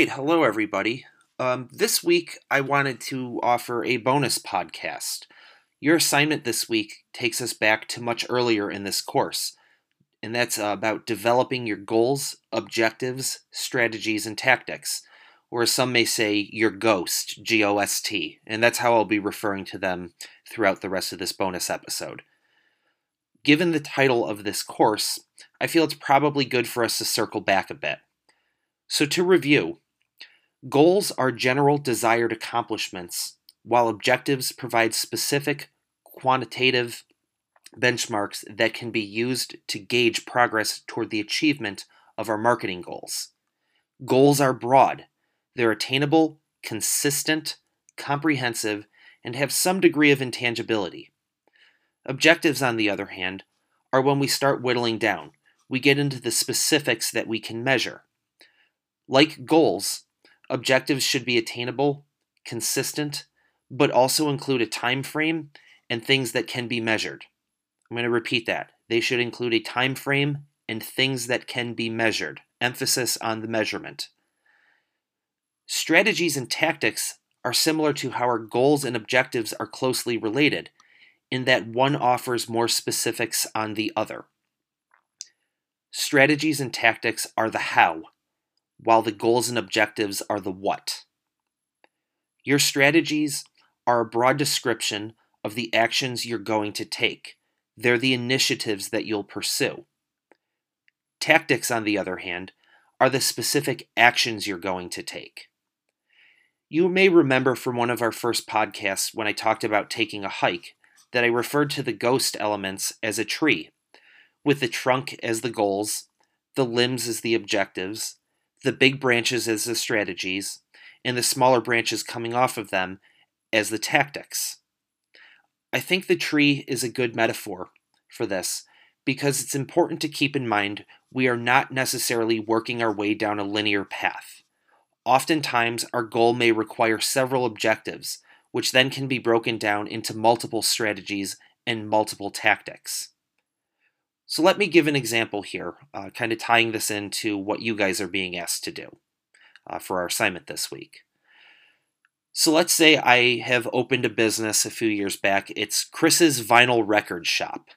right, hello everybody. Um, this week I wanted to offer a bonus podcast. Your assignment this week takes us back to much earlier in this course, and that's uh, about developing your goals, objectives, strategies, and tactics, or as some may say, your GOST, G O S T, and that's how I'll be referring to them throughout the rest of this bonus episode. Given the title of this course, I feel it's probably good for us to circle back a bit. So, to review, goals are general desired accomplishments, while objectives provide specific quantitative benchmarks that can be used to gauge progress toward the achievement of our marketing goals. Goals are broad, they're attainable, consistent, comprehensive, and have some degree of intangibility. Objectives, on the other hand, are when we start whittling down. We get into the specifics that we can measure. Like goals, objectives should be attainable, consistent, but also include a time frame and things that can be measured. I'm going to repeat that. They should include a time frame and things that can be measured. Emphasis on the measurement. Strategies and tactics are similar to how our goals and objectives are closely related, in that one offers more specifics on the other. Strategies and tactics are the how, while the goals and objectives are the what. Your strategies are a broad description of the actions you're going to take. They're the initiatives that you'll pursue. Tactics, on the other hand, are the specific actions you're going to take. You may remember from one of our first podcasts when I talked about taking a hike that I referred to the ghost elements as a tree, with the trunk as the goals, the limbs as the objectives, the big branches as the strategies, and the smaller branches coming off of them as the tactics. I think the tree is a good metaphor for this because it's important to keep in mind we are not necessarily working our way down a linear path. Oftentimes, our goal may require several objectives, which then can be broken down into multiple strategies and multiple tactics. So let me give an example here, uh, kind of tying this into what you guys are being asked to do uh, for our assignment this week. So let's say I have opened a business a few years back. It's Chris's Vinyl Record Shop.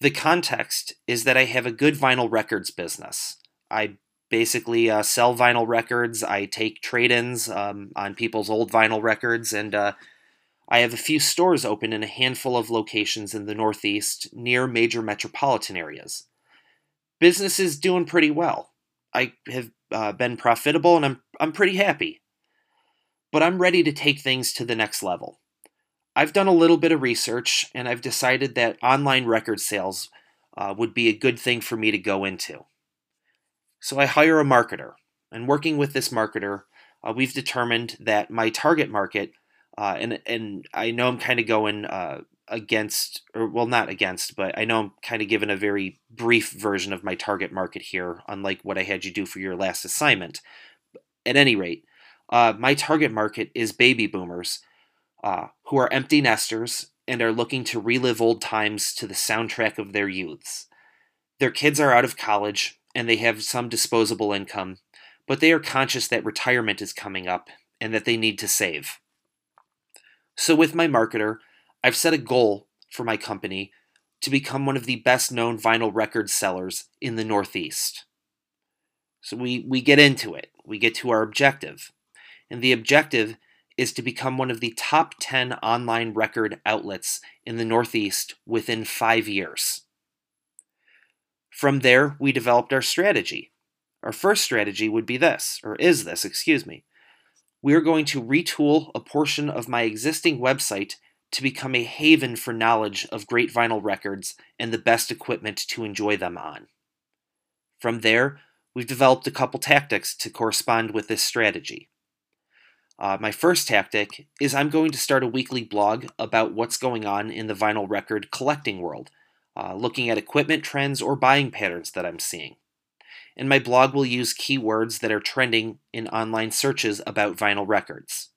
The context is that I have a good vinyl records business. I basically uh, sell vinyl records. I take trade ins um, on people's old vinyl records, and uh, I have a few stores open in a handful of locations in the Northeast near major metropolitan areas. Business is doing pretty well. I have uh, been profitable and I'm, I'm pretty happy. But I'm ready to take things to the next level. I've done a little bit of research and I've decided that online record sales uh, would be a good thing for me to go into. So I hire a marketer, and working with this marketer, uh, we've determined that my target market uh, and and I know I'm kind of going uh, against, or well, not against, but I know I'm kind of giving a very brief version of my target market here, unlike what I had you do for your last assignment. At any rate, uh, my target market is baby boomers uh, who are empty nesters and are looking to relive old times to the soundtrack of their youths. Their kids are out of college and they have some disposable income, but they are conscious that retirement is coming up and that they need to save. So, with my marketer, I've set a goal for my company to become one of the best known vinyl record sellers in the Northeast. So, we, we get into it, we get to our objective. And the objective is to become one of the top 10 online record outlets in the Northeast within five years. From there, we developed our strategy. Our first strategy would be this, or is this, excuse me we are going to retool a portion of my existing website to become a haven for knowledge of great vinyl records and the best equipment to enjoy them on. From there, we've developed a couple tactics to correspond with this strategy. Uh, my first tactic is I'm going to start a weekly blog about what's going on in the vinyl record collecting world, uh, looking at equipment trends or buying patterns that I'm seeing and my blog will use keywords that are trending in online searches about vinyl records.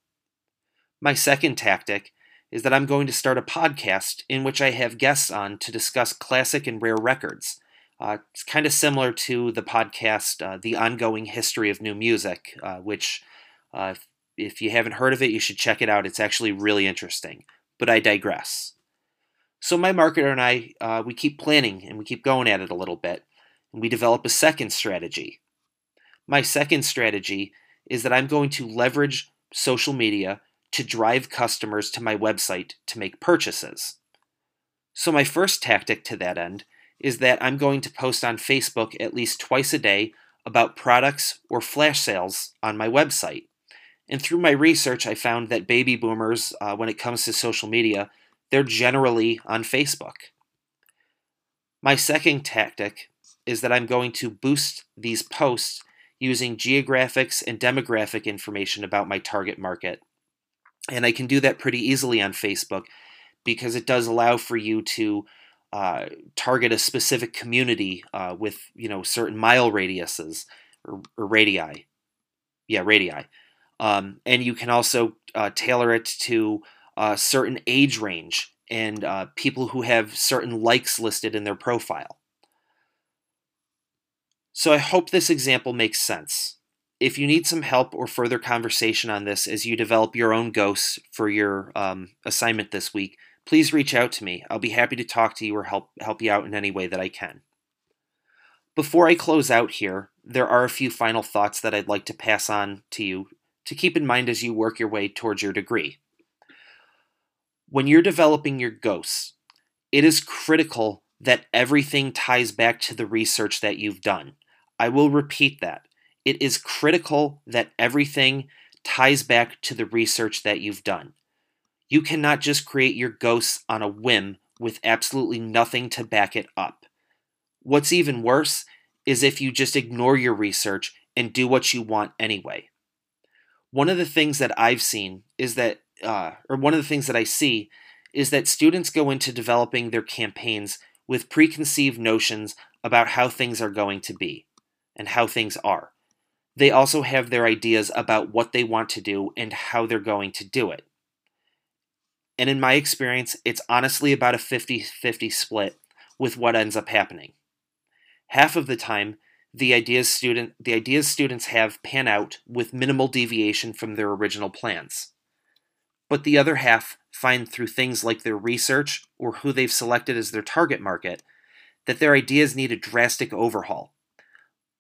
My second tactic is that I'm going to start a podcast in which I have guests on to discuss classic and rare records, Uh, it's kind of similar to the podcast, uh, The Ongoing History of New Music, uh, which, uh, if, if you haven't heard of it, you should check it out. It's actually really interesting. But I digress. So, my marketer and I, uh, we keep planning and we keep going at it a little bit, we develop a second strategy. My second strategy is that I'm going to leverage social media to drive customers to my website to make purchases. So, my first tactic to that end is that I'm going to post on Facebook at least twice a day about products or flash sales on my website. And through my research, I found that baby boomers, uh, when it comes to social media, they're generally on Facebook. My second tactic is that I'm going to boost these posts using geographics and demographic information about my target market. And I can do that pretty easily on Facebook because it does allow for you to uh, target a specific community uh, with you know certain mile radiuses or, or radii. Yeah, radii. Um, and you can also uh, tailor it to a certain age range and uh, people who have certain likes listed in their profile. So I hope this example makes sense. If you need some help or further conversation on this as you develop your own ghosts for your um, assignment this week, please reach out to me. I'll be happy to talk to you or help help you out in any way that I can. Before I close out here, there are a few final thoughts that I'd like to pass on to you to keep in mind as you work your way towards your degree. When you're developing your ghosts, it is critical that everything ties back to the research that you've done. I will repeat that. It is critical that everything ties back to the research that you've done. You cannot just create your ghosts on a whim with absolutely nothing to back it up. What's even worse is if you just ignore your research and do what you want anyway. One of the things that I've seen is that, uh, or one of the things that I see is that students go into developing their campaigns with preconceived notions about how things are going to be and how things are. They also have their ideas about what they want to do and how they're going to do it. And in my experience, it's honestly about a 50 50 split with what ends up happening. Half of the time, the ideas student the ideas students have pan out with minimal deviation from their original plans. But the other half find through things like their research or who they've selected as their target market that their ideas need a drastic overhaul.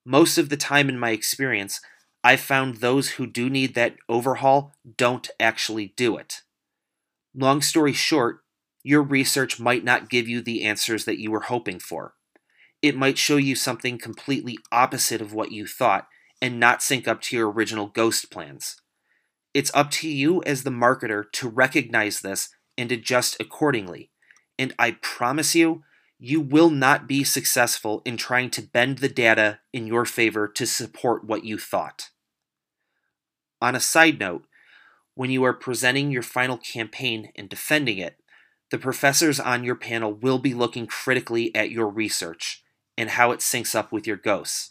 Most of the time in my experience, I've found those who do need that overhaul don't actually do it. Long story short, your research might not give you the answers that you were hoping for. It might show you something completely opposite of what you thought and not sync up to your original ghost plans. It's up to you as the marketer to recognize this and adjust accordingly. And I promise you, you will not be successful in trying to bend the data in your favor to support what you thought. On a side note, when you are presenting your final campaign and defending it, the professors on your panel will be looking critically at your research and how it syncs up with your ghosts.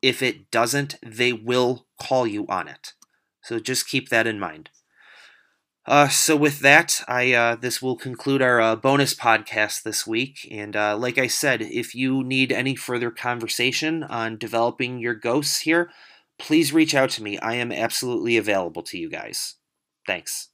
If it doesn't, they will call you on it. So just keep that in mind. Uh, so with that, I uh, this will conclude our uh, bonus podcast this week. And uh, like I said, if you need any further conversation on developing your ghosts here, please reach out to me. I am absolutely available to you guys. Thanks.